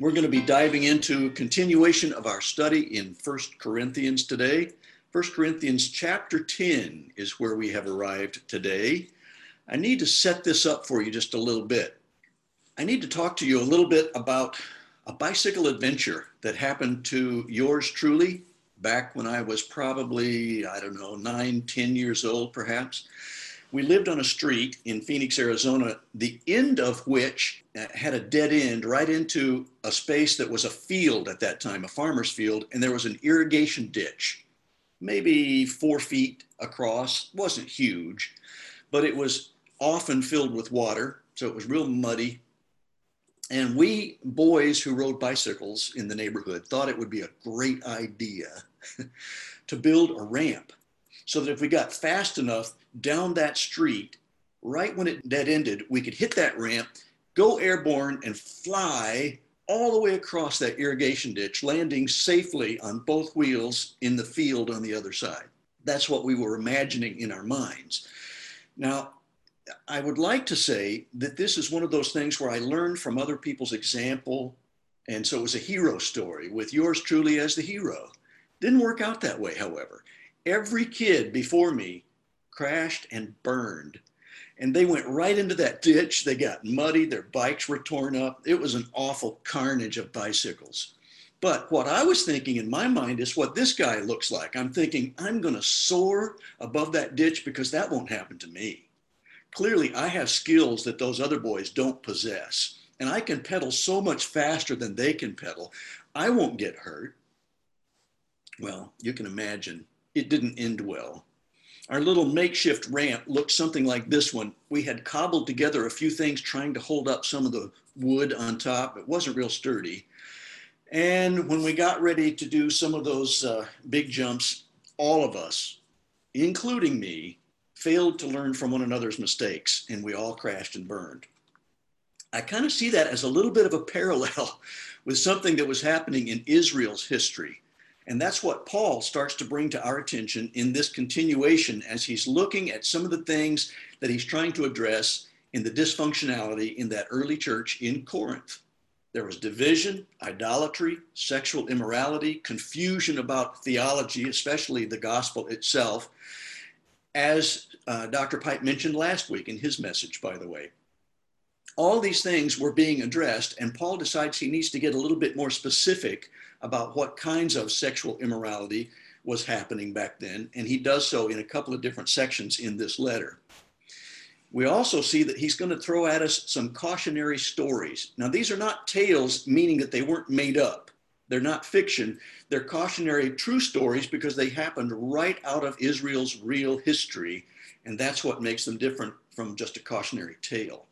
We're going to be diving into continuation of our study in First Corinthians today. First Corinthians chapter 10 is where we have arrived today. I need to set this up for you just a little bit. I need to talk to you a little bit about a bicycle adventure that happened to yours truly back when I was probably, I don't know, nine, ten years old, perhaps. We lived on a street in Phoenix, Arizona, the end of which uh, had a dead end right into a space that was a field at that time, a farmer's field, and there was an irrigation ditch, maybe four feet across, wasn't huge, but it was often filled with water, so it was real muddy. And we boys who rode bicycles in the neighborhood thought it would be a great idea to build a ramp so that if we got fast enough down that street, right when it dead ended, we could hit that ramp, go airborne, and fly all the way across that irrigation ditch, landing safely on both wheels in the field on the other side. That's what we were imagining in our minds. Now, I would like to say that this is one of those things where I learned from other people's example. And so it was a hero story with yours truly as the hero. Didn't work out that way, however. Every kid before me crashed and burned. And they went right into that ditch. They got muddy. Their bikes were torn up. It was an awful carnage of bicycles. But what I was thinking in my mind is what this guy looks like. I'm thinking, I'm going to soar above that ditch because that won't happen to me. Clearly, I have skills that those other boys don't possess. And I can pedal so much faster than they can pedal. I won't get hurt. Well, you can imagine it didn't end well. Our little makeshift ramp looked something like this one. We had cobbled together a few things trying to hold up some of the wood on top. It wasn't real sturdy. And when we got ready to do some of those uh, big jumps, all of us, including me, failed to learn from one another's mistakes and we all crashed and burned. I kind of see that as a little bit of a parallel with something that was happening in Israel's history and that's what Paul starts to bring to our attention in this continuation as he's looking at some of the things that he's trying to address in the dysfunctionality in that early church in Corinth. There was division, idolatry, sexual immorality, confusion about theology, especially the gospel itself, as uh, Dr. Pipe mentioned last week in his message, by the way. All these things were being addressed, and Paul decides he needs to get a little bit more specific about what kinds of sexual immorality was happening back then. And he does so in a couple of different sections in this letter. We also see that he's going to throw at us some cautionary stories. Now, these are not tales, meaning that they weren't made up. They're not fiction. They're cautionary true stories because they happened right out of Israel's real history. And that's what makes them different from just a cautionary tale.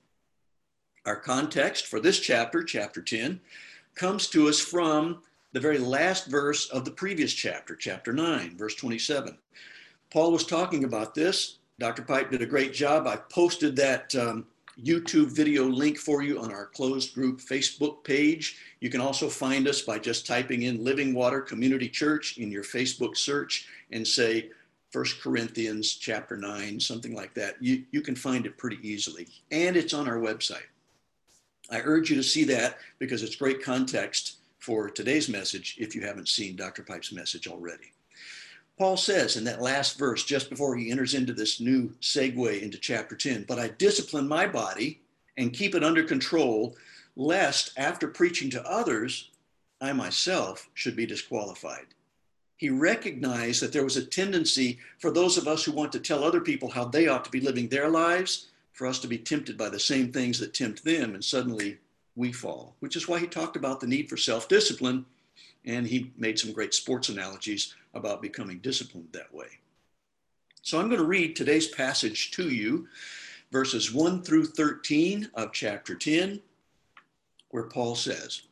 Our context for this chapter, chapter 10, comes to us from the very last verse of the previous chapter, chapter 9, verse 27. Paul was talking about this. Dr. Pipe did a great job. I posted that um, YouTube video link for you on our closed group Facebook page. You can also find us by just typing in Living Water Community Church in your Facebook search and say First Corinthians chapter 9, something like that. You, you can find it pretty easily. And it's on our website. I urge you to see that because it's great context for today's message if you haven't seen Dr. Pipe's message already. Paul says in that last verse, just before he enters into this new segue into chapter 10, but I discipline my body and keep it under control, lest after preaching to others, I myself should be disqualified. He recognized that there was a tendency for those of us who want to tell other people how they ought to be living their lives, for us to be tempted by the same things that tempt them, and suddenly we fall, which is why he talked about the need for self discipline. And he made some great sports analogies about becoming disciplined that way. So I'm going to read today's passage to you, verses 1 through 13 of chapter 10, where Paul says,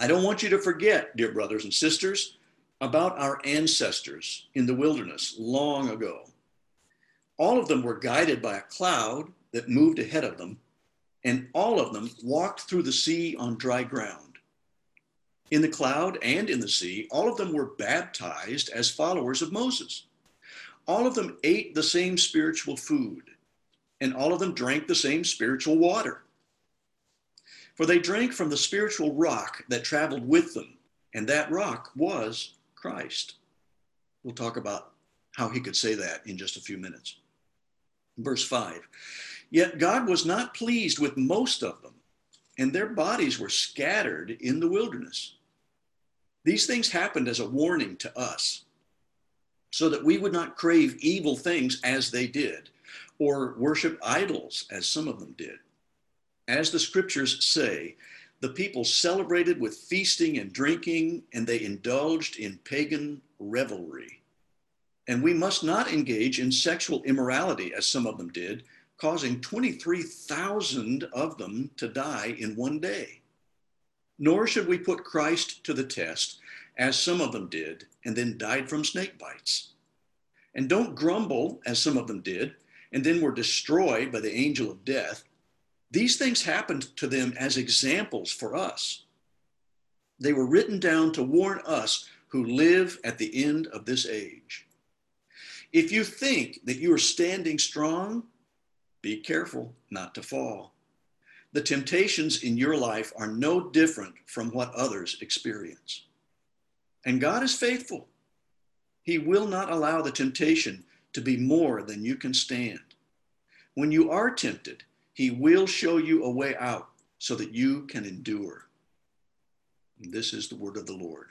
I don't want you to forget, dear brothers and sisters, about our ancestors in the wilderness long ago. All of them were guided by a cloud that moved ahead of them and all of them walked through the sea on dry ground. In the cloud and in the sea, all of them were baptized as followers of Moses. All of them ate the same spiritual food, and all of them drank the same spiritual water. For they drank from the spiritual rock that traveled with them, and that rock was Christ. We'll talk about how he could say that in just a few minutes. Verse 5 Yet God was not pleased with most of them, and their bodies were scattered in the wilderness. These things happened as a warning to us, so that we would not crave evil things as they did, or worship idols as some of them did. As the scriptures say, the people celebrated with feasting and drinking, and they indulged in pagan revelry. And we must not engage in sexual immorality as some of them did causing 23,000 of them to die in one day. Nor should we put Christ to the test, as some of them did, and then died from snake bites. And don't grumble, as some of them did, and then were destroyed by the angel of death. These things happened to them as examples for us. They were written down to warn us who live at the end of this age. If you think that you are standing strong, be careful not to fall. The temptations in your life are no different from what others experience. And God is faithful. He will not allow the temptation to be more than you can stand. When you are tempted, He will show you a way out so that you can endure. This is the word of the Lord.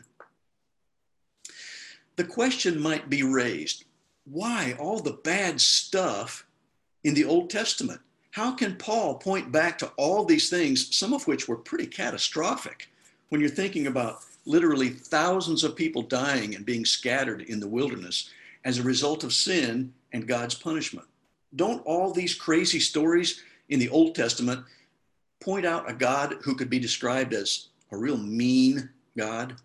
The question might be raised why all the bad stuff in the Old Testament. How can Paul point back to all these things, some of which were pretty catastrophic, when you're thinking about literally thousands of people dying and being scattered in the wilderness as a result of sin and God's punishment? Don't all these crazy stories in the Old Testament point out a God who could be described as a real mean God?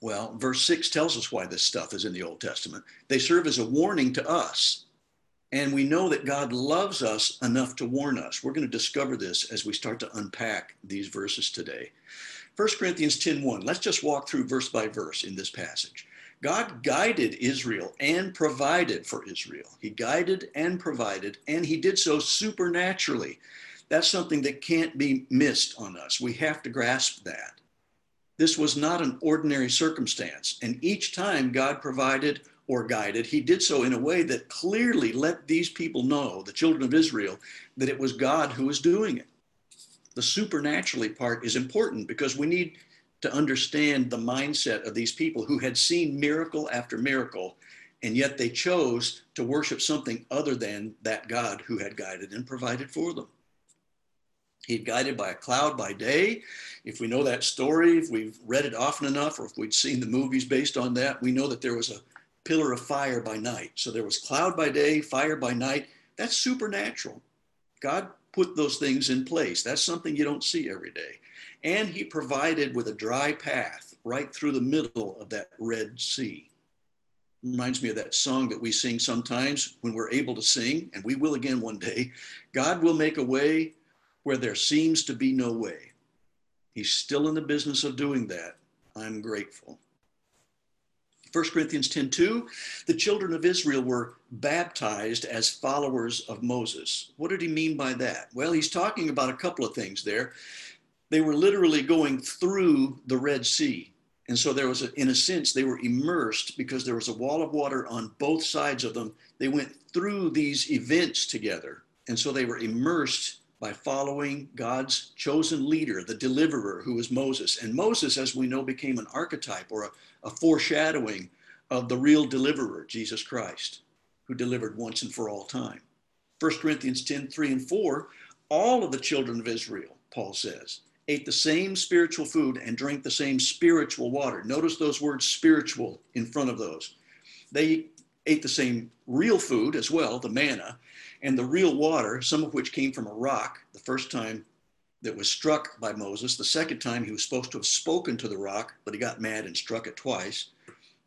Well, verse 6 tells us why this stuff is in the Old Testament. They serve as a warning to us and we know that God loves us enough to warn us. We're going to discover this as we start to unpack these verses today. 1 Corinthians 10:1. Let's just walk through verse by verse in this passage. God guided Israel and provided for Israel. He guided and provided, and he did so supernaturally. That's something that can't be missed on us. We have to grasp that. This was not an ordinary circumstance, and each time God provided or guided, he did so in a way that clearly let these people know, the children of Israel, that it was God who was doing it. The supernaturally part is important because we need to understand the mindset of these people who had seen miracle after miracle, and yet they chose to worship something other than that God who had guided and provided for them. He'd guided by a cloud by day. If we know that story, if we've read it often enough, or if we'd seen the movies based on that, we know that there was a pillar of fire by night. So there was cloud by day, fire by night. That's supernatural. God put those things in place. That's something you don't see every day. And he provided with a dry path right through the middle of that Red Sea. Reminds me of that song that we sing sometimes when we're able to sing, and we will again one day. God will make a way where there seems to be no way. He's still in the business of doing that. I'm grateful. 1 Corinthians 10:2, the children of Israel were baptized as followers of Moses. What did he mean by that? Well, he's talking about a couple of things there. They were literally going through the Red Sea. And so there was, a, in a sense, they were immersed because there was a wall of water on both sides of them. They went through these events together. And so they were immersed by following God's chosen leader, the deliverer, who was Moses. And Moses, as we know, became an archetype or a, a foreshadowing of the real deliverer, Jesus Christ, who delivered once and for all time. 1 Corinthians 10 3 and 4, all of the children of Israel, Paul says, ate the same spiritual food and drank the same spiritual water. Notice those words spiritual in front of those. They ate the same real food as well, the manna, and the real water, some of which came from a rock the first time that was struck by Moses. The second time he was supposed to have spoken to the rock, but he got mad and struck it twice.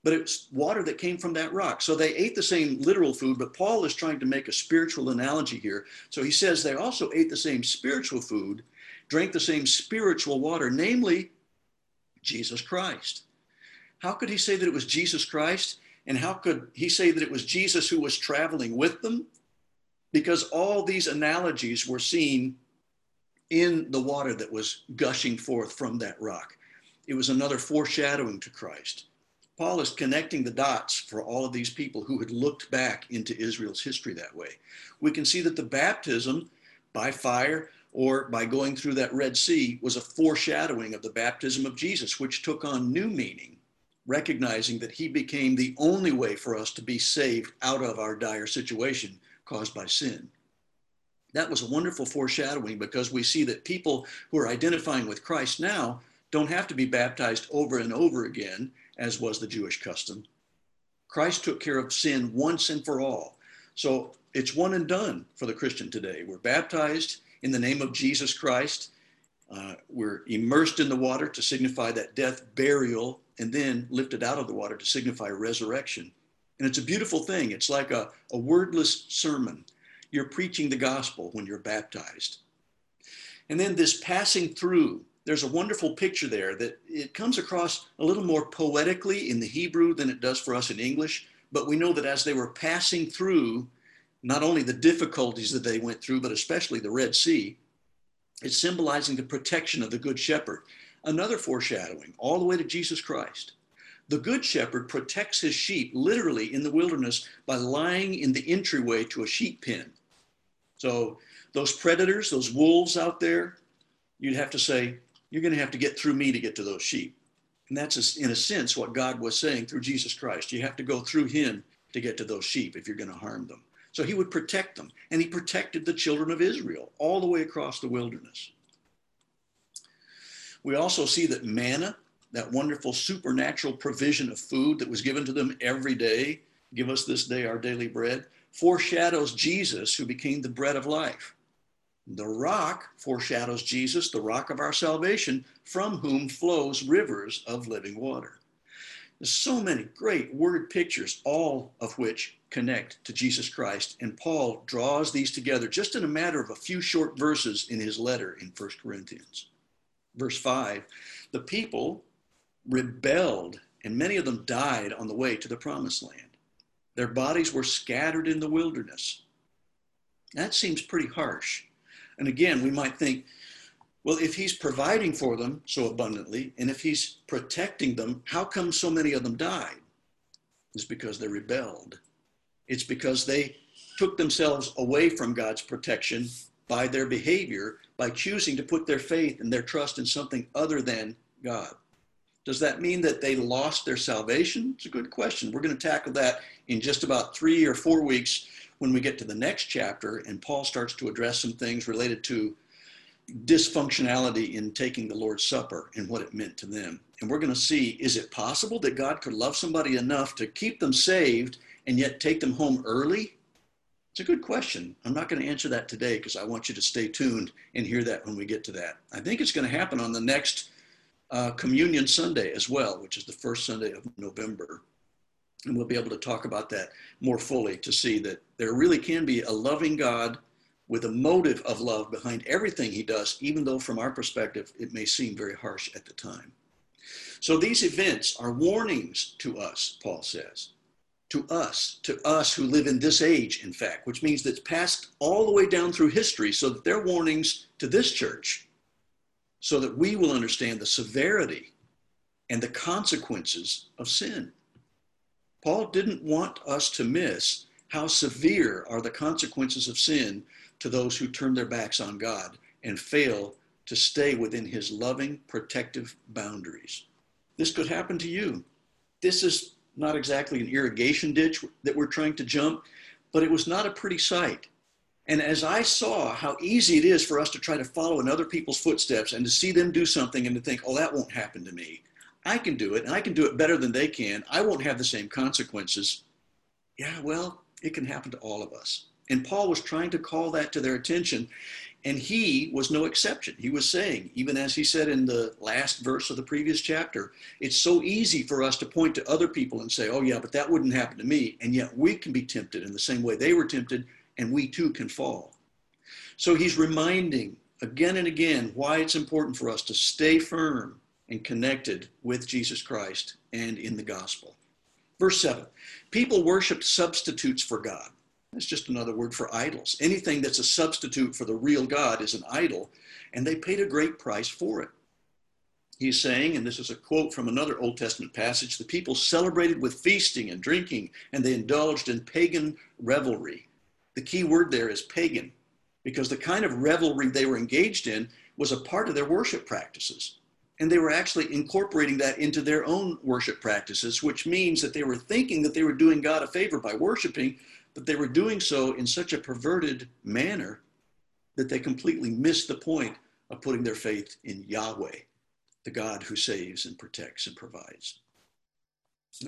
But it's water that came from that rock. So they ate the same literal food, but Paul is trying to make a spiritual analogy here. So he says they also ate the same spiritual food, drank the same spiritual water, namely Jesus Christ. How could he say that it was Jesus Christ? And how could he say that it was Jesus who was traveling with them? because all these analogies were seen in the water that was gushing forth from that rock. It was another foreshadowing to Christ. Paul is connecting the dots for all of these people who had looked back into Israel's history that way. We can see that the baptism by fire or by going through that Red Sea was a foreshadowing of the baptism of Jesus, which took on new meaning, recognizing that he became the only way for us to be saved out of our dire situation caused by sin. That was a wonderful foreshadowing because we see that people who are identifying with Christ now don't have to be baptized over and over again, as was the Jewish custom. Christ took care of sin once and for all. So it's one and done for the Christian today. We're baptized in the name of Jesus Christ. Uh, we're immersed in the water to signify that death, burial, and then lifted out of the water to signify resurrection. And it's a beautiful thing. It's like a, a wordless sermon. You're preaching the gospel when you're baptized. And then this passing through, there's a wonderful picture there that it comes across a little more poetically in the Hebrew than it does for us in English. But we know that as they were passing through, not only the difficulties that they went through, but especially the Red Sea, it's symbolizing the protection of the Good Shepherd. Another foreshadowing, all the way to Jesus Christ. The Good Shepherd protects his sheep literally in the wilderness by lying in the entryway to a sheep pen. So, those predators, those wolves out there, you'd have to say, You're going to have to get through me to get to those sheep. And that's, in a sense, what God was saying through Jesus Christ. You have to go through him to get to those sheep if you're going to harm them. So he would protect them. And he protected the children of Israel all the way across the wilderness. We also see that manna, that wonderful supernatural provision of food that was given to them every day, give us this day our daily bread, foreshadows Jesus who became the bread of life. The rock foreshadows Jesus, the rock of our salvation, from whom flows rivers of living water. There's so many great word pictures, all of which connect to Jesus Christ. And Paul draws these together just in a matter of a few short verses in his letter in First Corinthians. Verse 5 The people rebelled, and many of them died on the way to the promised land. Their bodies were scattered in the wilderness. That seems pretty harsh. And again, we might think, well, if he's providing for them so abundantly, and if he's protecting them, how come so many of them died? It's because they rebelled. It's because they took themselves away from God's protection by their behavior, by choosing to put their faith and their trust in something other than God. Does that mean that they lost their salvation? It's a good question. We're going to tackle that in just about three or four weeks when we get to the next chapter, and Paul starts to address some things related to dysfunctionality in taking the Lord's Supper and what it meant to them. And we're going to see is it possible that God could love somebody enough to keep them saved and yet take them home early? It's a good question. I'm not going to answer that today because I want you to stay tuned and hear that when we get to that. I think it's going to happen on the next uh, Communion Sunday as well, which is the first Sunday of November. And we'll be able to talk about that more fully to see that there really can be a loving God with a motive of love behind everything he does, even though from our perspective it may seem very harsh at the time. So these events are warnings to us, Paul says to us, to us who live in this age, in fact, which means that it's passed all the way down through history so that they're warnings to this church so that we will understand the severity and the consequences of sin. Paul didn't want us to miss how severe are the consequences of sin to those who turn their backs on God and fail to stay within his loving, protective boundaries. This could happen to you. This is not exactly an irrigation ditch that we're trying to jump, but it was not a pretty sight. And as I saw how easy it is for us to try to follow in other people's footsteps and to see them do something and to think, oh, that won't happen to me. I can do it and I can do it better than they can. I won't have the same consequences. Yeah, well, it can happen to all of us. And Paul was trying to call that to their attention. And he was no exception. He was saying, even as he said in the last verse of the previous chapter, it's so easy for us to point to other people and say, oh, yeah, but that wouldn't happen to me. And yet we can be tempted in the same way they were tempted, and we too can fall. So he's reminding again and again why it's important for us to stay firm and connected with Jesus Christ and in the gospel. Verse 7 People worshiped substitutes for God. That's just another word for idols. Anything that's a substitute for the real God is an idol, and they paid a great price for it. He's saying, and this is a quote from another Old Testament passage the people celebrated with feasting and drinking, and they indulged in pagan revelry. The key word there is pagan, because the kind of revelry they were engaged in was a part of their worship practices. And they were actually incorporating that into their own worship practices, which means that they were thinking that they were doing God a favor by worshiping, but they were doing so in such a perverted manner that they completely missed the point of putting their faith in Yahweh, the God who saves and protects and provides.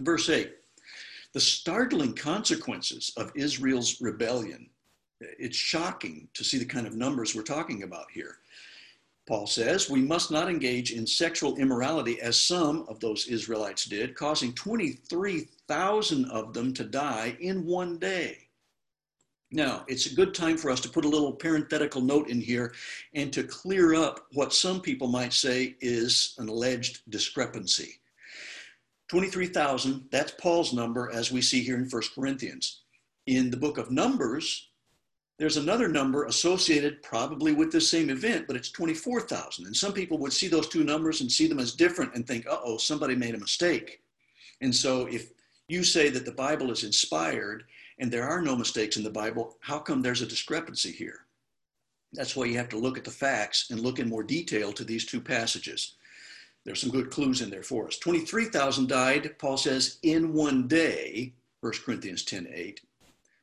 Verse 8 the startling consequences of Israel's rebellion. It's shocking to see the kind of numbers we're talking about here. Paul says, we must not engage in sexual immorality as some of those Israelites did, causing 23,000 of them to die in one day. Now, it's a good time for us to put a little parenthetical note in here and to clear up what some people might say is an alleged discrepancy. 23,000, that's Paul's number as we see here in First Corinthians. In the book of Numbers, there's another number associated probably with the same event, but it's 24,000. And some people would see those two numbers and see them as different and think, uh oh, somebody made a mistake. And so if you say that the Bible is inspired and there are no mistakes in the Bible, how come there's a discrepancy here? That's why you have to look at the facts and look in more detail to these two passages. There's some good clues in there for us. 23,000 died, Paul says, in one day, 1 Corinthians 10 8.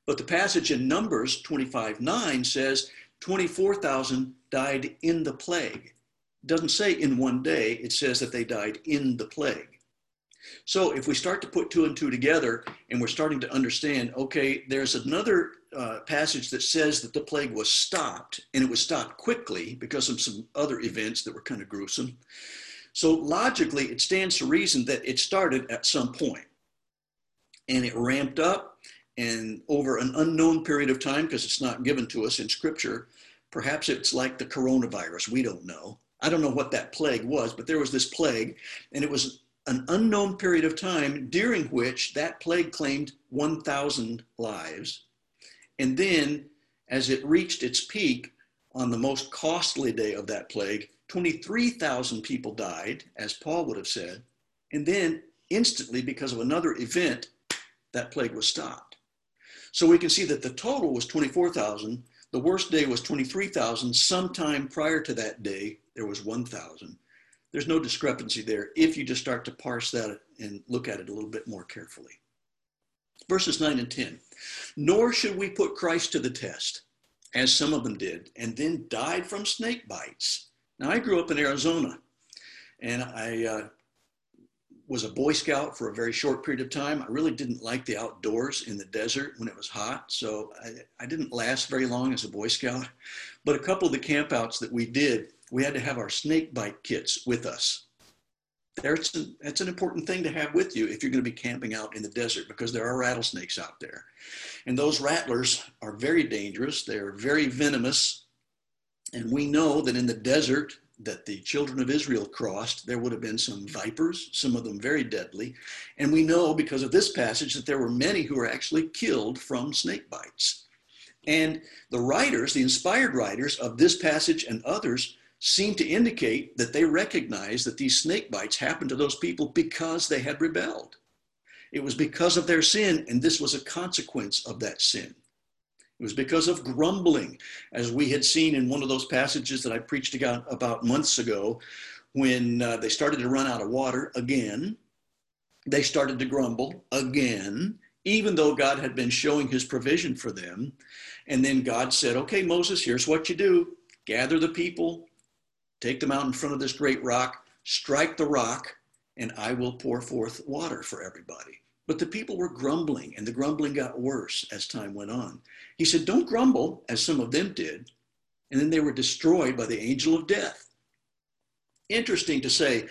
But the passage in Numbers 25 9 says 24,000 died in the plague. It doesn't say in one day, it says that they died in the plague. So if we start to put two and two together and we're starting to understand, okay, there's another uh, passage that says that the plague was stopped and it was stopped quickly because of some other events that were kind of gruesome. So logically, it stands to reason that it started at some point and it ramped up and over an unknown period of time, because it's not given to us in scripture, perhaps it's like the coronavirus. We don't know. I don't know what that plague was, but there was this plague, and it was an unknown period of time during which that plague claimed 1,000 lives. And then, as it reached its peak on the most costly day of that plague, 23,000 people died, as Paul would have said. And then, instantly, because of another event, that plague was stopped. So we can see that the total was 24,000. The worst day was 23,000. Sometime prior to that day, there was 1,000. There's no discrepancy there if you just start to parse that and look at it a little bit more carefully. Verses 9 and 10. Nor should we put Christ to the test, as some of them did, and then died from snake bites. Now, I grew up in Arizona, and I uh, was a Boy Scout for a very short period of time. I really didn't like the outdoors in the desert when it was hot, so I, I, didn't last very long as a Boy Scout. But a couple of the campouts that we did, we had to have our snake bite kits with us. There's an, that's an important thing to have with you if you're going to be camping out in the desert because there are rattlesnakes out there. And those rattlers are very dangerous, they're very venomous. And we know that in the desert, that the children of Israel crossed, there would have been some vipers, some of them very deadly. And we know because of this passage that there were many who were actually killed from snake bites. And the writers, the inspired writers of this passage and others, seem to indicate that they recognize that these snake bites happened to those people because they had rebelled. It was because of their sin, and this was a consequence of that sin. It was because of grumbling, as we had seen in one of those passages that I preached about months ago, when uh, they started to run out of water again. They started to grumble again, even though God had been showing his provision for them. And then God said, Okay, Moses, here's what you do gather the people, take them out in front of this great rock, strike the rock, and I will pour forth water for everybody. But the people were grumbling, and the grumbling got worse as time went on. He said, Don't grumble, as some of them did. And then they were destroyed by the angel of death. Interesting to say.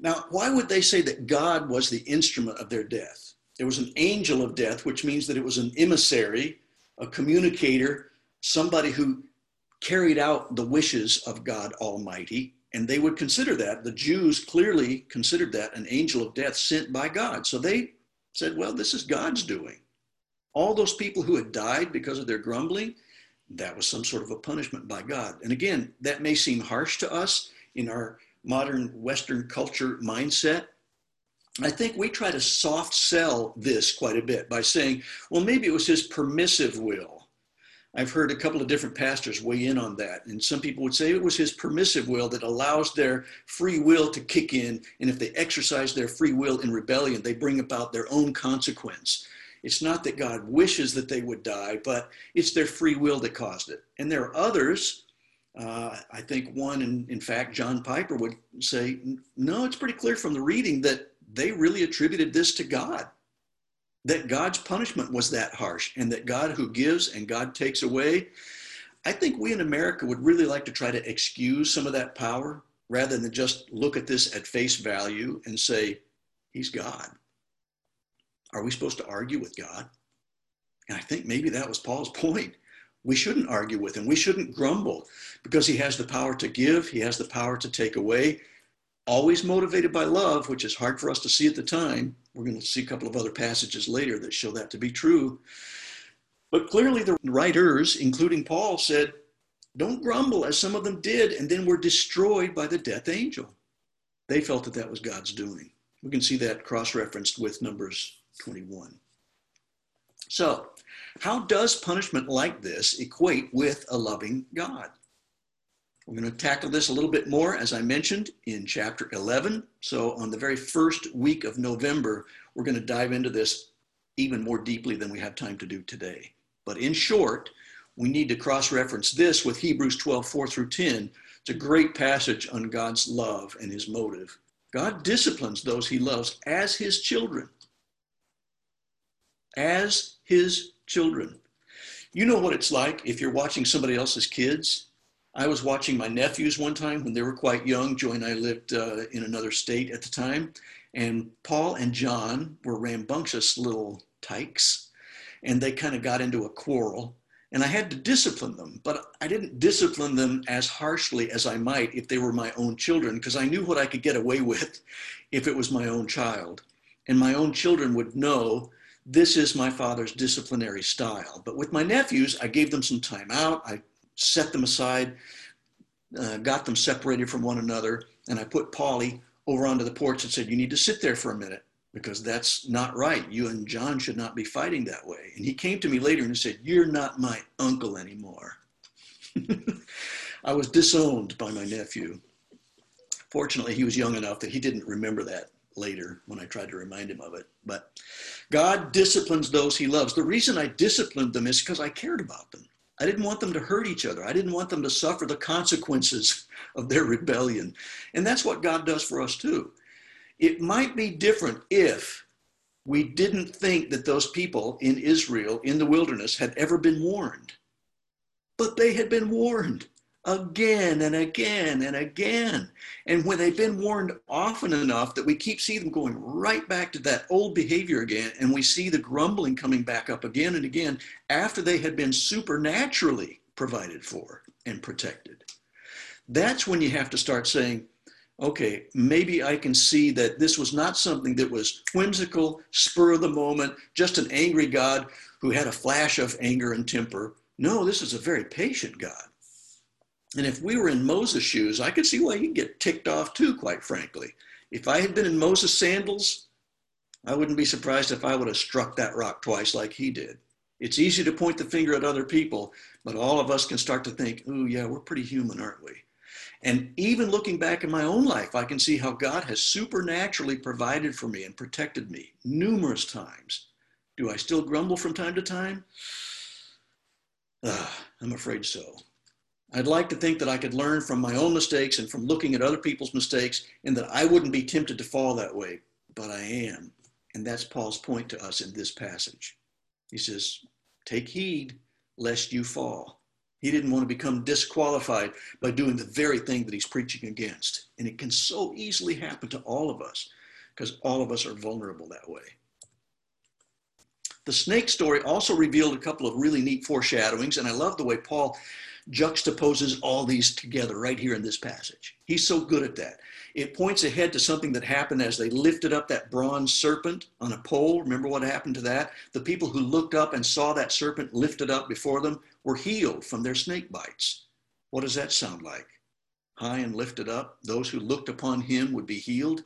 Now, why would they say that God was the instrument of their death? There was an angel of death, which means that it was an emissary, a communicator, somebody who carried out the wishes of God Almighty. And they would consider that, the Jews clearly considered that an angel of death sent by God. So they said, well, this is God's doing. All those people who had died because of their grumbling, that was some sort of a punishment by God. And again, that may seem harsh to us in our modern Western culture mindset. I think we try to soft sell this quite a bit by saying, well, maybe it was his permissive will. I've heard a couple of different pastors weigh in on that. And some people would say it was his permissive will that allows their free will to kick in. And if they exercise their free will in rebellion, they bring about their own consequence. It's not that God wishes that they would die, but it's their free will that caused it. And there are others, uh, I think one, in, in fact, John Piper would say, no, it's pretty clear from the reading that they really attributed this to God that God's punishment was that harsh and that God who gives and God takes away. I think we in America would really like to try to excuse some of that power rather than just look at this at face value and say, He's God. Are we supposed to argue with God? And I think maybe that was Paul's point. We shouldn't argue with him. We shouldn't grumble because he has the power to give, he has the power to take away, always motivated by love, which is hard for us to see at the time. We're going to see a couple of other passages later that show that to be true. But clearly, the writers, including Paul, said, Don't grumble, as some of them did, and then were destroyed by the death angel. They felt that that was God's doing. We can see that cross referenced with Numbers 21. So, how does punishment like this equate with a loving God? We're going to tackle this a little bit more, as I mentioned, in chapter 11. So, on the very first week of November, we're going to dive into this even more deeply than we have time to do today. But in short, we need to cross reference this with Hebrews 12, 4 through 10. It's a great passage on God's love and his motive. God disciplines those he loves as his children. As his children. You know what it's like if you're watching somebody else's kids I was watching my nephews one time when they were quite young. Joy and I lived uh, in another state at the time. And Paul and John were rambunctious little tykes, and they kind of got into a quarrel. And I had to discipline them, but I didn't discipline them as harshly as I might if they were my own children, because I knew what I could get away with if it was my own child. And my own children would know this is my father's disciplinary style. But with my nephews, I gave them some time out. I set them aside, uh, got them separated from one another, and I put Paulie over onto the porch and said, You need to sit there for a minute because that's not right. You and John should not be fighting that way. And he came to me later and said, You're not my uncle anymore. I was disowned by my nephew. Fortunately, he was young enough that he didn't remember that later when I tried to remind him of it. But God disciplines those he loves. The reason I disciplined them is because I cared about them. I didn't want them to hurt each other. I didn't want them to suffer the consequences of their rebellion. And that's what God does for us too. It might be different if we didn't think that those people in Israel in the wilderness had ever been warned. But they had been warned again and again and again. And when they've been warned often enough that we keep seeing them going right back to that old behavior again, and we see the grumbling coming back up again and again after they had been supernaturally provided for and protected. That's when you have to start saying, okay, maybe I can see that this was not something that was whimsical, spur of the moment, just an angry God who had a flash of anger and temper. No, this is a very patient God and if we were in Moses' shoes, I could see why he'd get ticked off too, quite frankly. If I had been in Moses' sandals, I wouldn't be surprised if I would have struck that rock twice like he did. It's easy to point the finger at other people, but all of us can start to think, oh, yeah, we're pretty human, aren't we? And even looking back in my own life, I can see how God has supernaturally provided for me and protected me numerous times. Do I still grumble from time to time? Uh, I'm afraid so. I'd like to think that I could learn from my own mistakes and from looking at other people's mistakes and that I wouldn't be tempted to fall that way, but I am. And that's Paul's point to us in this passage. He says, Take heed lest you fall. He didn't want to become disqualified by doing the very thing that he's preaching against. And it can so easily happen to all of us because all of us are vulnerable that way. The snake story also revealed a couple of really neat foreshadowings, and I love the way Paul juxtaposes all these together right here in this passage. He's so good at that. It points ahead to something that happened as they lifted up that bronze serpent on a pole. Remember what happened to that? The people who looked up and saw that serpent lifted up before them were healed from their snake bites. What does that sound like? High and lifted up, those who looked upon him would be healed.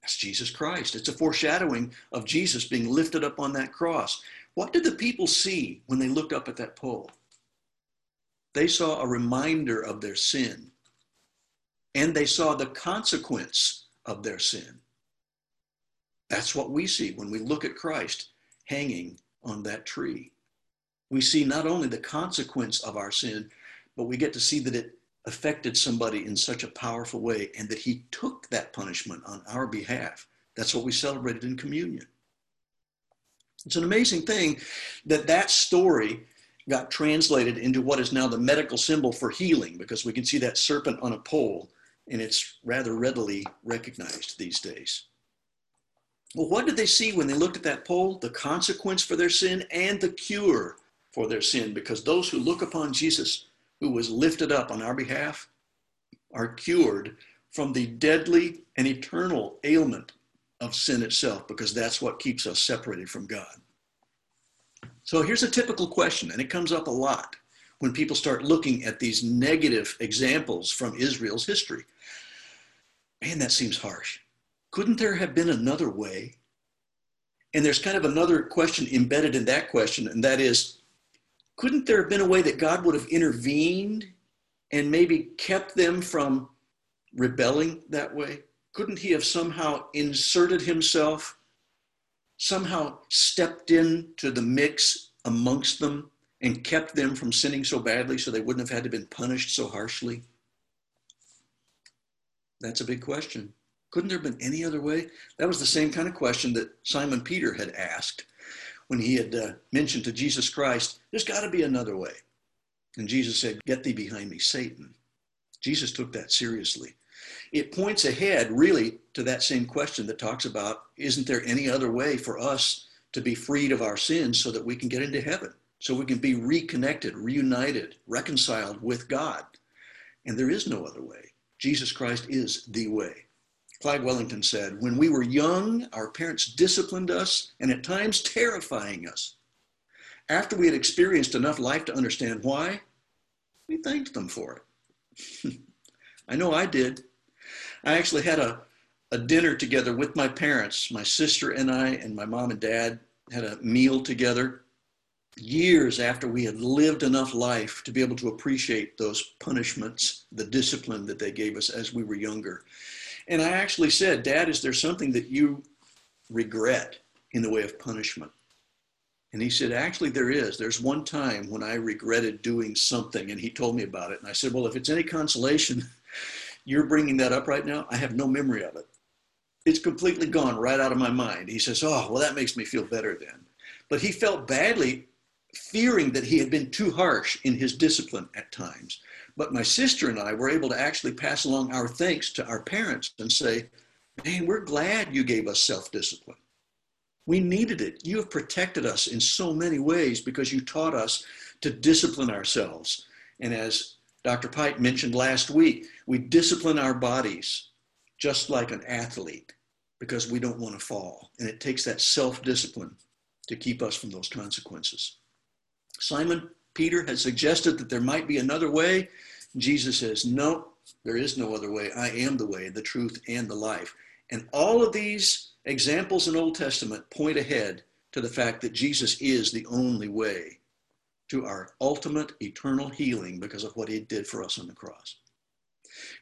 That's Jesus Christ. It's a foreshadowing of Jesus being lifted up on that cross. What did the people see when they looked up at that pole? They saw a reminder of their sin and they saw the consequence of their sin. That's what we see when we look at Christ hanging on that tree. We see not only the consequence of our sin, but we get to see that it affected somebody in such a powerful way and that he took that punishment on our behalf. That's what we celebrated in communion. It's an amazing thing that that story got translated into what is now the medical symbol for healing because we can see that serpent on a pole and it's rather readily recognized these days. Well, what did they see when they looked at that pole? The consequence for their sin and the cure for their sin, because those who look upon Jesus, who was lifted up on our behalf, are cured from the deadly and eternal ailment of sin itself, because that's what keeps us separated from God. So here's a typical question, and it comes up a lot when people start looking at these negative examples from Israel's history. Man, that seems harsh. Couldn't there have been another way? And there's kind of another question embedded in that question, and that is couldn't there have been a way that God would have intervened and maybe kept them from rebelling that way? Couldn't He have somehow inserted Himself, somehow stepped into the mix amongst them and kept them from sinning so badly so they wouldn't have had to been punished so harshly? That's a big question. Couldn't there have been any other way? That was the same kind of question that Simon Peter had asked when he had uh, mentioned to Jesus Christ, there's got to be another way. And Jesus said, Get thee behind me, Satan. Jesus took that seriously. It points ahead, really, to that same question that talks about isn't there any other way for us to be freed of our sins so that we can get into heaven, so we can be reconnected, reunited, reconciled with God? And there is no other way. Jesus Christ is the way. Clyde Wellington said, When we were young, our parents disciplined us and at times terrifying us. After we had experienced enough life to understand why, we thanked them for it. I know I did. I actually had a, a dinner together with my parents, my sister and I, and my mom and dad had a meal together years after we had lived enough life to be able to appreciate those punishments, the discipline that they gave us as we were younger. And I actually said, Dad, is there something that you regret in the way of punishment? And he said, Actually, there is. There's one time when I regretted doing something, and he told me about it. And I said, Well, if it's any consolation, you're bringing that up right now. I have no memory of it. It's completely gone right out of my mind. He says, Oh, well, that makes me feel better then. But he felt badly, fearing that he had been too harsh in his discipline at times. But my sister and I were able to actually pass along our thanks to our parents and say, man, we're glad you gave us self discipline. We needed it. You have protected us in so many ways because you taught us to discipline ourselves. And as Dr. Pike mentioned last week, we discipline our bodies just like an athlete because we don't want to fall. And it takes that self discipline to keep us from those consequences. Simon Peter had suggested that there might be another way, Jesus says, No, there is no other way. I am the way, the truth, and the life. And all of these examples in Old Testament point ahead to the fact that Jesus is the only way to our ultimate eternal healing because of what he did for us on the cross.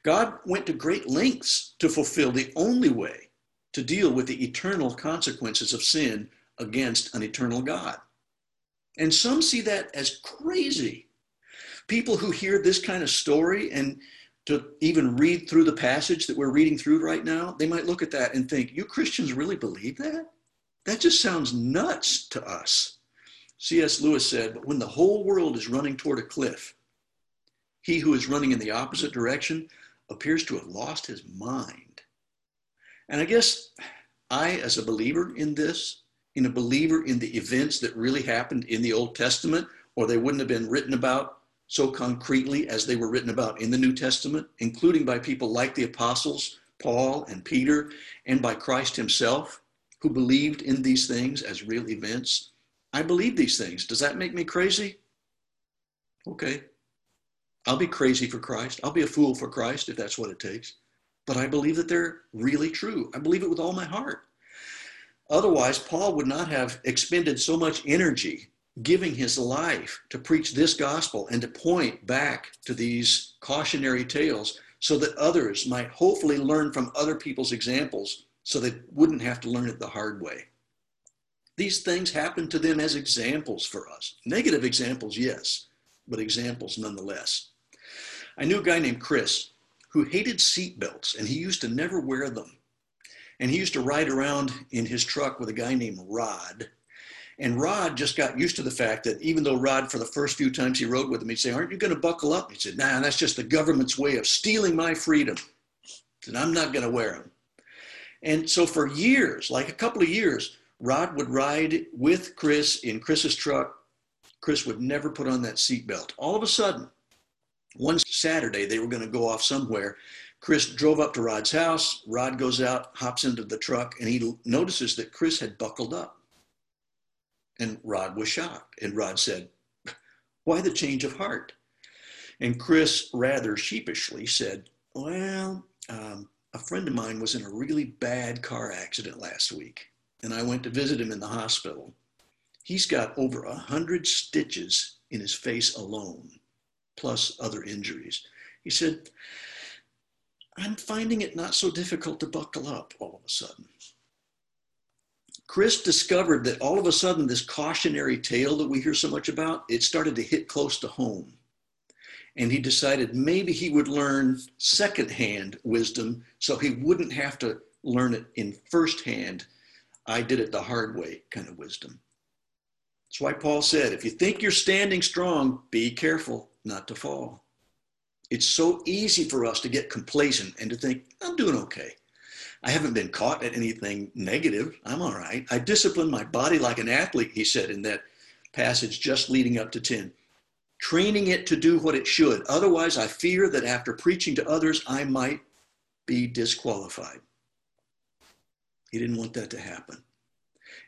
God went to great lengths to fulfill the only way to deal with the eternal consequences of sin against an eternal God. And some see that as crazy people who hear this kind of story and to even read through the passage that we're reading through right now, they might look at that and think, You Christians really believe that? That just sounds nuts to us. C.S. Lewis said, But when the whole world is running toward a cliff, he who is running in the opposite direction appears to have lost his mind. And I guess I, as a believer in this, in a believer in the events that really happened in the Old Testament, or they wouldn't have been written about so concretely as they were written about in the New Testament, including by people like the apostles, Paul and Peter, and by Christ himself, who believed in these things as real events. I believe these things. Does that make me crazy? Okay. I'll be crazy for Christ. I'll be a fool for Christ if that's what it takes. But I believe that they're really true. I believe it with all my heart. Otherwise, Paul would not have expended so much energy giving his life to preach this gospel and to point back to these cautionary tales so that others might hopefully learn from other people's examples so they wouldn't have to learn it the hard way. These things happen to them as examples for us. Negative examples, yes, but examples nonetheless. I knew a guy named Chris who hated seatbelts and he used to never wear them. And he used to ride around in his truck with a guy named Rod and Rod just got used to the fact that even though Rod, for the first few times he rode with him, he'd say, Aren't you going to buckle up? He said, Nah, that's just the government's way of stealing my freedom. And I'm not going to wear them. And so for years, like a couple of years, Rod would ride with Chris in Chris's truck. Chris would never put on that seatbelt. All of a sudden, one Saturday, they were going to go off somewhere. Chris drove up to Rod's house. Rod goes out, hops into the truck, and he notices that Chris had buckled up. And Rod was shocked. And Rod said, Why the change of heart? And Chris rather sheepishly said, Well, um, a friend of mine was in a really bad car accident last week, and I went to visit him in the hospital. He's got over a hundred stitches in his face alone, plus other injuries. He said, I'm finding it not so difficult to buckle up all of a sudden. Chris discovered that all of a sudden this cautionary tale that we hear so much about, it started to hit close to home. And he decided maybe he would learn secondhand wisdom so he wouldn't have to learn it in firsthand. I did it the hard way kind of wisdom. That's why Paul said, if you think you're standing strong, be careful not to fall. It's so easy for us to get complacent and to think, I'm doing okay. I haven't been caught at anything negative. I'm all right. I discipline my body like an athlete, he said in that passage just leading up to 10, training it to do what it should. Otherwise, I fear that after preaching to others, I might be disqualified. He didn't want that to happen.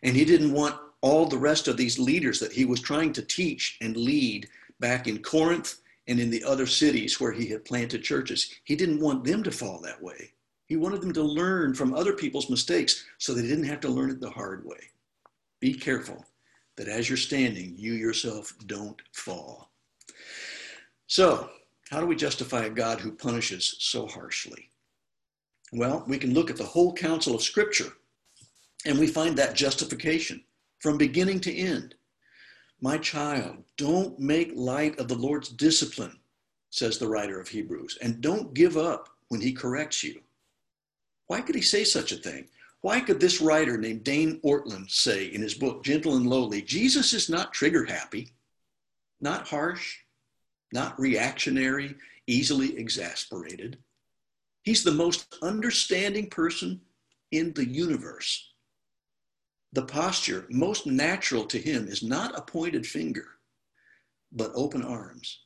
And he didn't want all the rest of these leaders that he was trying to teach and lead back in Corinth and in the other cities where he had planted churches. He didn't want them to fall that way. He wanted them to learn from other people's mistakes so they didn't have to learn it the hard way. Be careful that as you're standing, you yourself don't fall. So, how do we justify a God who punishes so harshly? Well, we can look at the whole counsel of Scripture and we find that justification from beginning to end. My child, don't make light of the Lord's discipline, says the writer of Hebrews, and don't give up when he corrects you. Why could he say such a thing? Why could this writer named Dane Ortlund say in his book, Gentle and Lowly, Jesus is not trigger happy, not harsh, not reactionary, easily exasperated. He's the most understanding person in the universe. The posture most natural to him is not a pointed finger, but open arms.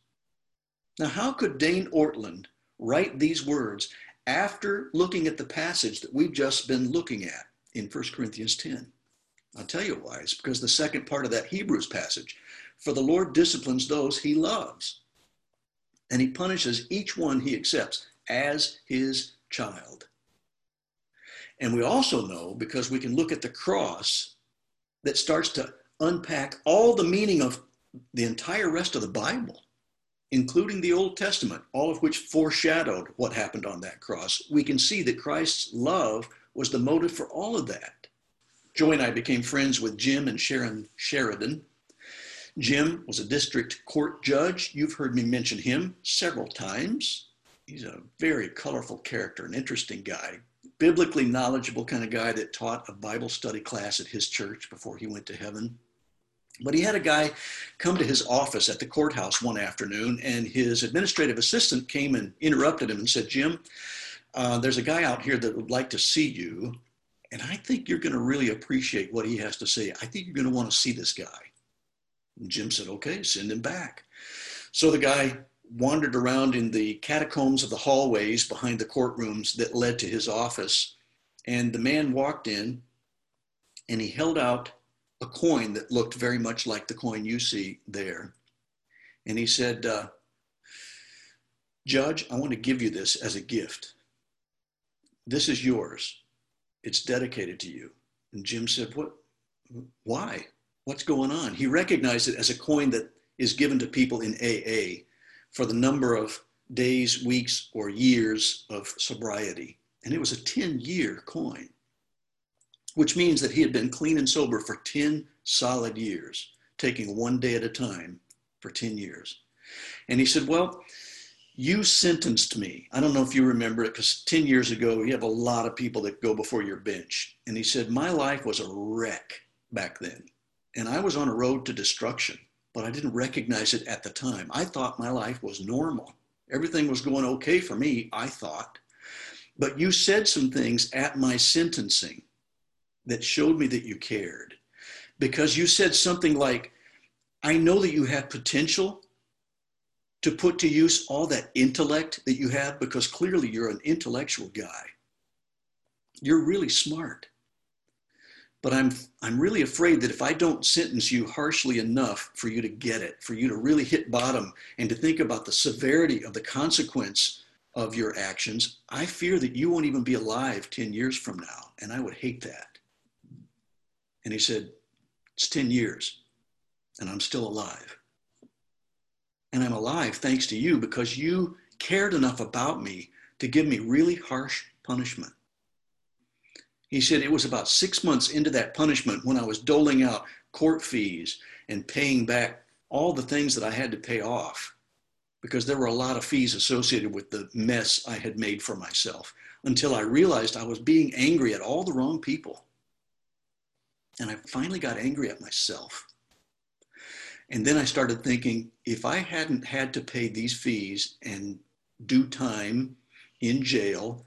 Now, how could Dane Ortlund write these words after looking at the passage that we've just been looking at in 1 Corinthians 10. I'll tell you why. It's because the second part of that Hebrews passage, for the Lord disciplines those he loves, and he punishes each one he accepts as his child. And we also know, because we can look at the cross that starts to unpack all the meaning of the entire rest of the Bible including the Old Testament, all of which foreshadowed what happened on that cross, we can see that Christ's love was the motive for all of that. Joy and I became friends with Jim and Sharon Sheridan. Jim was a district court judge. You've heard me mention him several times. He's a very colorful character, an interesting guy, biblically knowledgeable kind of guy that taught a Bible study class at his church before he went to heaven. But he had a guy come to his office at the courthouse one afternoon, and his administrative assistant came and interrupted him and said, Jim, uh, there's a guy out here that would like to see you, and I think you're going to really appreciate what he has to say. I think you're going to want to see this guy. And Jim said, Okay, send him back. So the guy wandered around in the catacombs of the hallways behind the courtrooms that led to his office. And the man walked in and he held out a coin that looked very much like the coin you see there. And he said, uh, Judge, I want to give you this as a gift. This is yours. It's dedicated to you. And Jim said, What? Why? What's going on? He recognized it as a coin that is given to people in AA for the number of days, weeks, or years of sobriety. And it was a 10 year coin, which means that he had been clean and sober for 10 solid years, taking one day at a time for 10 years. And he said, Well, you sentenced me. I don't know if you remember it because 10 years ago, you have a lot of people that go before your bench. And he said, My life was a wreck back then. And I was on a road to destruction but I didn't recognize it at the time. I thought my life was normal. Everything was going okay for me, I thought. But you said some things at my sentencing that showed me that you cared. Because you said something like, I know that you have potential to put to use all that intellect that you have because clearly you're an intellectual guy. You're really smart. But I'm, I'm really afraid that if I don't sentence you harshly enough for you to get it, for you to really hit bottom and to think about the severity of the consequence of your actions, I fear that you won't even be alive 10 years from now. And I would hate that. And he said, It's 10 years, and I'm still alive. And I'm alive thanks to you because you cared enough about me to give me really harsh punishment. He said it was about six months into that punishment when I was doling out court fees and paying back all the things that I had to pay off because there were a lot of fees associated with the mess I had made for myself until I realized I was being angry at all the wrong people. And I finally got angry at myself. And then I started thinking if I hadn't had to pay these fees and do time in jail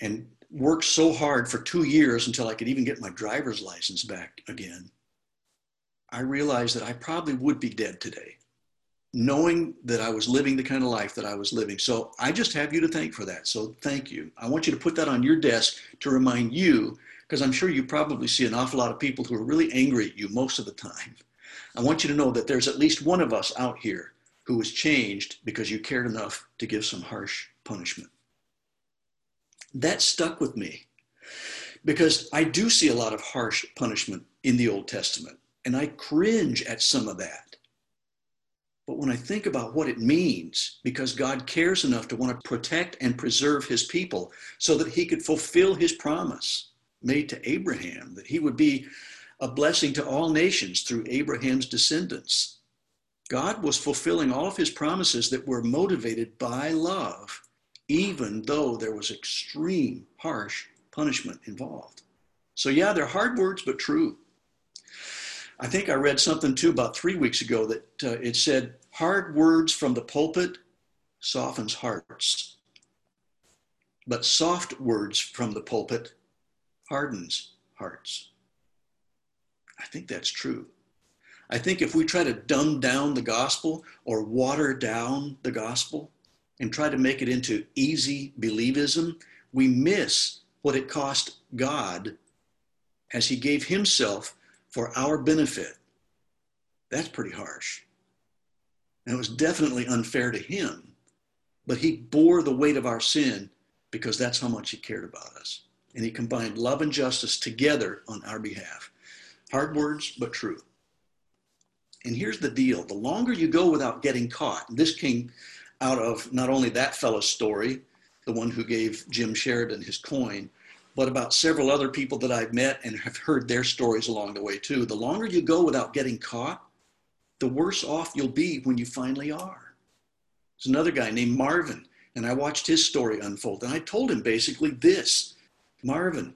and worked so hard for two years until I could even get my driver's license back again, I realized that I probably would be dead today, knowing that I was living the kind of life that I was living. So I just have you to thank for that. So thank you. I want you to put that on your desk to remind you, because I'm sure you probably see an awful lot of people who are really angry at you most of the time. I want you to know that there's at least one of us out here who was changed because you cared enough to give some harsh punishment that stuck with me because I do see a lot of harsh punishment in the Old Testament, and I cringe at some of that. But when I think about what it means, because God cares enough to want to protect and preserve his people so that he could fulfill his promise made to Abraham, that he would be a blessing to all nations through Abraham's descendants. God was fulfilling all of his promises that were motivated by love even though there was extreme harsh punishment involved. So, yeah, they're hard words, but true. I think I read something too about three weeks ago that uh, it said, hard words from the pulpit softens hearts, but soft words from the pulpit hardens hearts. I think that's true. I think if we try to dumb down the gospel or water down the gospel, and try to make it into easy believism, we miss what it cost God as he gave himself for our benefit. That's pretty harsh. And it was definitely unfair to him, but he bore the weight of our sin because that's how much he cared about us. And he combined love and justice together on our behalf. Hard words, but true. And here's the deal the longer you go without getting caught, this came out of not only that fellow's story, the one who gave Jim Sheridan his coin, but about several other people that I've met and have heard their stories along the way too. The longer you go without getting caught, the worse off you'll be when you finally are. There's another guy named Marvin, and I watched his story unfold. And I told him basically this Marvin,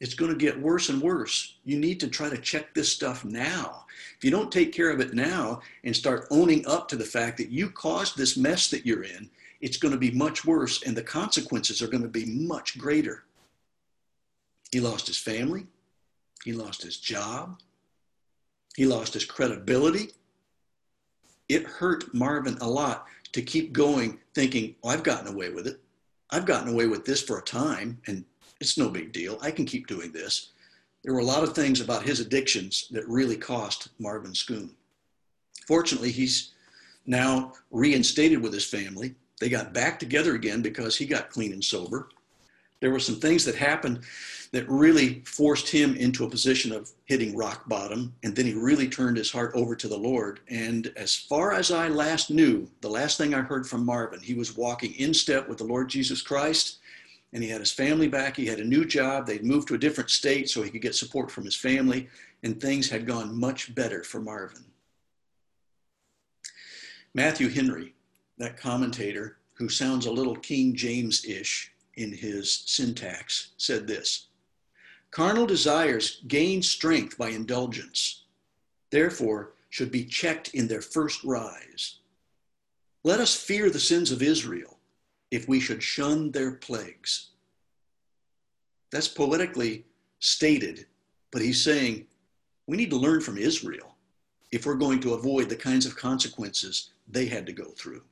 it's going to get worse and worse. You need to try to check this stuff now. If you don't take care of it now and start owning up to the fact that you caused this mess that you're in, it's going to be much worse and the consequences are going to be much greater. He lost his family, he lost his job, he lost his credibility, it hurt Marvin a lot to keep going, thinking, oh, I've gotten away with it. I've gotten away with this for a time, and it's no big deal. I can keep doing this. There were a lot of things about his addictions that really cost Marvin Schoon. Fortunately, he's now reinstated with his family. They got back together again because he got clean and sober. There were some things that happened that really forced him into a position of hitting rock bottom. And then he really turned his heart over to the Lord. And as far as I last knew, the last thing I heard from Marvin, he was walking in step with the Lord Jesus Christ. And he had his family back. He had a new job. They'd moved to a different state so he could get support from his family. And things had gone much better for Marvin. Matthew Henry, that commentator who sounds a little King James ish in his syntax, said this Carnal desires gain strength by indulgence, therefore, should be checked in their first rise. Let us fear the sins of Israel if we should shun their plagues. That's politically stated, but he's saying we need to learn from Israel if we're going to avoid the kinds of consequences they had to go through.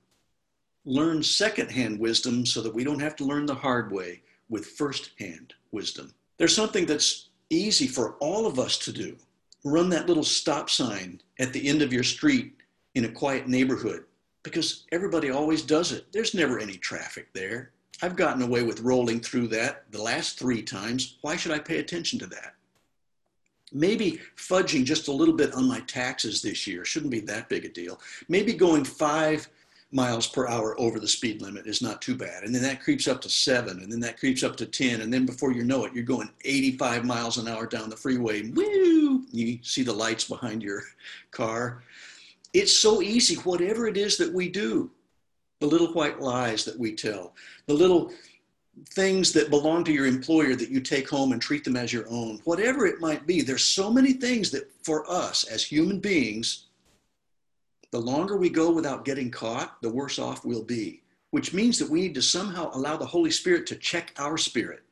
Learn secondhand wisdom so that we don't have to learn the hard way with firsthand wisdom. There's something that's easy for all of us to do. Run that little stop sign at the end of your street in a quiet neighborhood because everybody always does it. There's never any traffic there. I've gotten away with rolling through that the last three times. Why should I pay attention to that? Maybe fudging just a little bit on my taxes this year shouldn't be that big a deal. Maybe going five miles per hour over the speed limit is not too bad. And then that creeps up to seven, and then that creeps up to 10. And then before you know it, you're going 85 miles an hour down the freeway. Woo! You see the lights behind your car. It's so easy, whatever it is that we do, the little white lies that we tell, the little things that belong to your employer that you take home and treat them as your own, whatever it might be, there's so many things that for us as human beings, the longer we go without getting caught, the worse off we'll be, which means that we need to somehow allow the Holy Spirit to check our spirit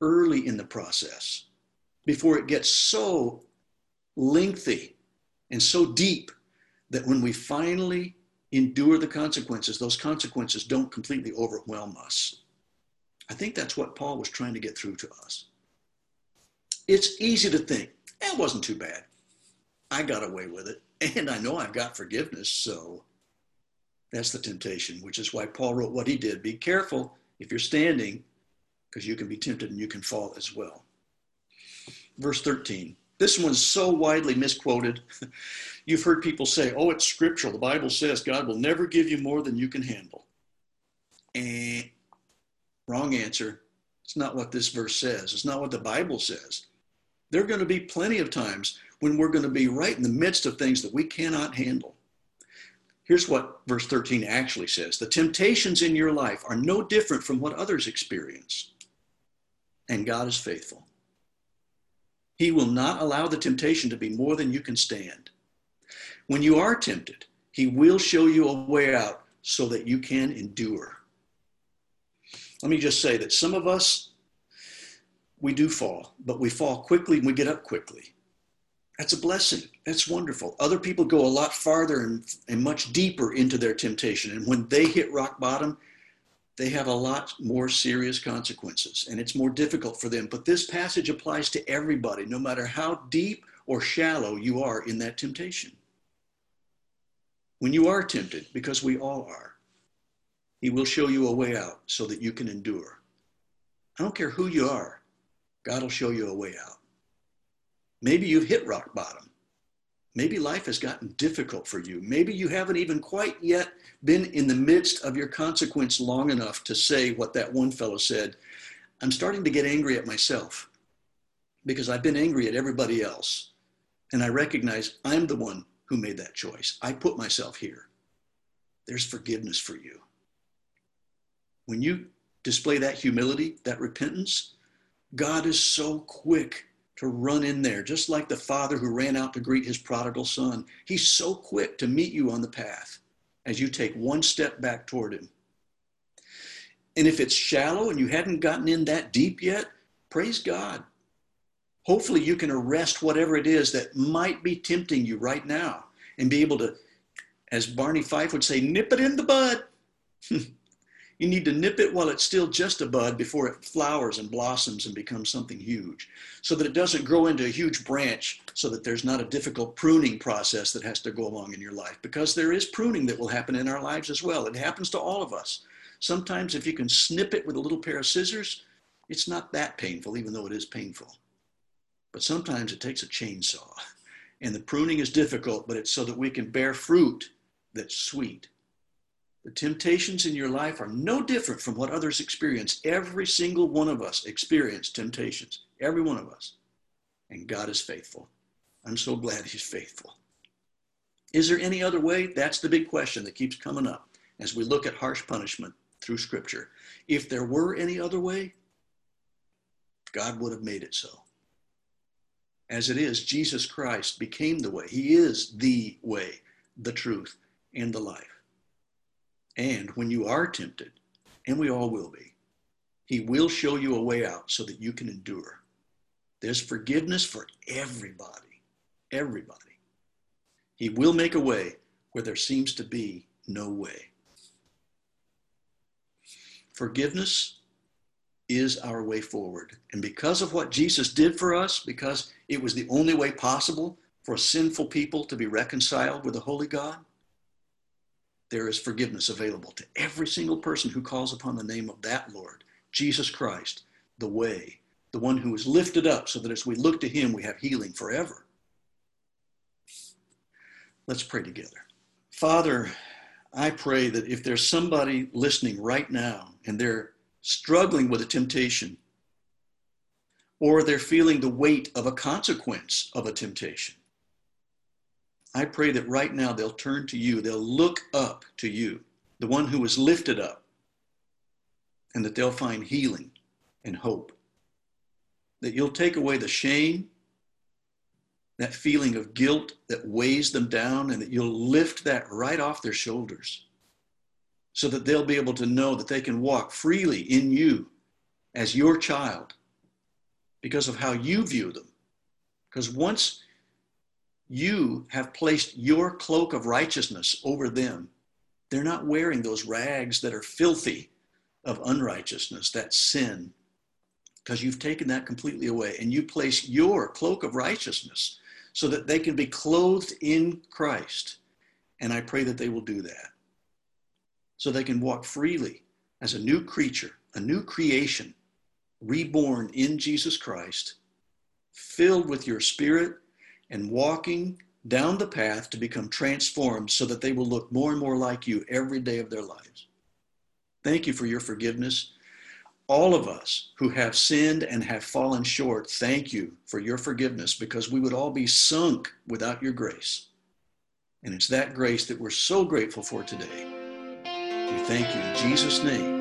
early in the process before it gets so lengthy and so deep that when we finally endure the consequences, those consequences don't completely overwhelm us. I think that's what Paul was trying to get through to us. It's easy to think, it wasn't too bad. I got away with it and I know I've got forgiveness. So that's the temptation, which is why Paul wrote what he did. Be careful if you're standing, because you can be tempted and you can fall as well. Verse 13. This one's so widely misquoted. You've heard people say, oh, it's scriptural. The Bible says God will never give you more than you can handle. And wrong answer. It's not what this verse says. It's not what the Bible says. There are going to be plenty of times when we're going to be right in the midst of things that we cannot handle. Here's what verse 13 actually says The temptations in your life are no different from what others experience, and God is faithful. He will not allow the temptation to be more than you can stand. When you are tempted, He will show you a way out so that you can endure. Let me just say that some of us, we do fall, but we fall quickly and we get up quickly. That's a blessing. That's wonderful. Other people go a lot farther and, and much deeper into their temptation. And when they hit rock bottom, they have a lot more serious consequences and it's more difficult for them. But this passage applies to everybody, no matter how deep or shallow you are in that temptation. When you are tempted, because we all are, He will show you a way out so that you can endure. I don't care who you are, God will show you a way out. Maybe you've hit rock bottom. Maybe life has gotten difficult for you. Maybe you haven't even quite yet been in the midst of your consequence long enough to say what that one fellow said I'm starting to get angry at myself because I've been angry at everybody else. And I recognize I'm the one who made that choice. I put myself here. There's forgiveness for you. When you display that humility, that repentance, God is so quick to run in there, just like the father who ran out to greet his prodigal son. He's so quick to meet you on the path as you take one step back toward him. And if it's shallow and you hadn't gotten in that deep yet, praise God. Hopefully, you can arrest whatever it is that might be tempting you right now and be able to as Barney Fife would say, nip it in the bud. You need to nip it while it's still just a bud before it flowers and blossoms and becomes something huge so that it doesn't grow into a huge branch so that there's not a difficult pruning process that has to go along in your life because there is pruning that will happen in our lives as well. It happens to all of us. Sometimes if you can snip it with a little pair of scissors, it's not that painful, even though it is painful. But sometimes it takes a chainsaw. And the pruning is difficult, but it's so that we can bear fruit that's sweet the temptations in your life are no different from what others experience. Every single one of us experience temptations, every one of us. And God is faithful. I'm so glad He's faithful. Is there any other way? That's the big question that keeps coming up as we look at harsh punishment through Scripture. If there were any other way, God would have made it so. As it is, Jesus Christ became the way. He is the way, the truth, and the life. And when you are tempted, and we all will be, He will show you a way out so that you can endure. There's forgiveness for everybody, everybody. He will make a way where there seems to be no way. Forgiveness is our way forward. And because of what Jesus did for us, because it was the only way possible for sinful people to be reconciled with a holy God, there is forgiveness available to every single person who calls upon the name of that Lord, Jesus Christ, the way, the one who is lifted up so that as we look to him, we have healing forever. Let's pray together. Father, I pray that if there's somebody listening right now and they're struggling with a temptation, or they're feeling the weight of a consequence of a temptation, I pray that right now they'll turn to you, they'll look up to you, the one who was lifted up, and that they'll find healing and hope. That you'll take away the shame, that feeling of guilt that weighs them down, and that you'll lift that right off their shoulders so that they'll be able to know that they can walk freely in you as your child because of how you view them. Because once you have placed your cloak of righteousness over them. They're not wearing those rags that are filthy of unrighteousness, that sin, because you've taken that completely away. And you place your cloak of righteousness so that they can be clothed in Christ. And I pray that they will do that. So they can walk freely as a new creature, a new creation, reborn in Jesus Christ, filled with your spirit and walking down the path to become transformed so that they will look more and more like you every day of their lives. Thank you for your forgiveness. All of us who have sinned and have fallen short, thank you for your forgiveness because we would all be sunk without your grace. And it's that grace that we're so grateful for today. We thank you in Jesus' name.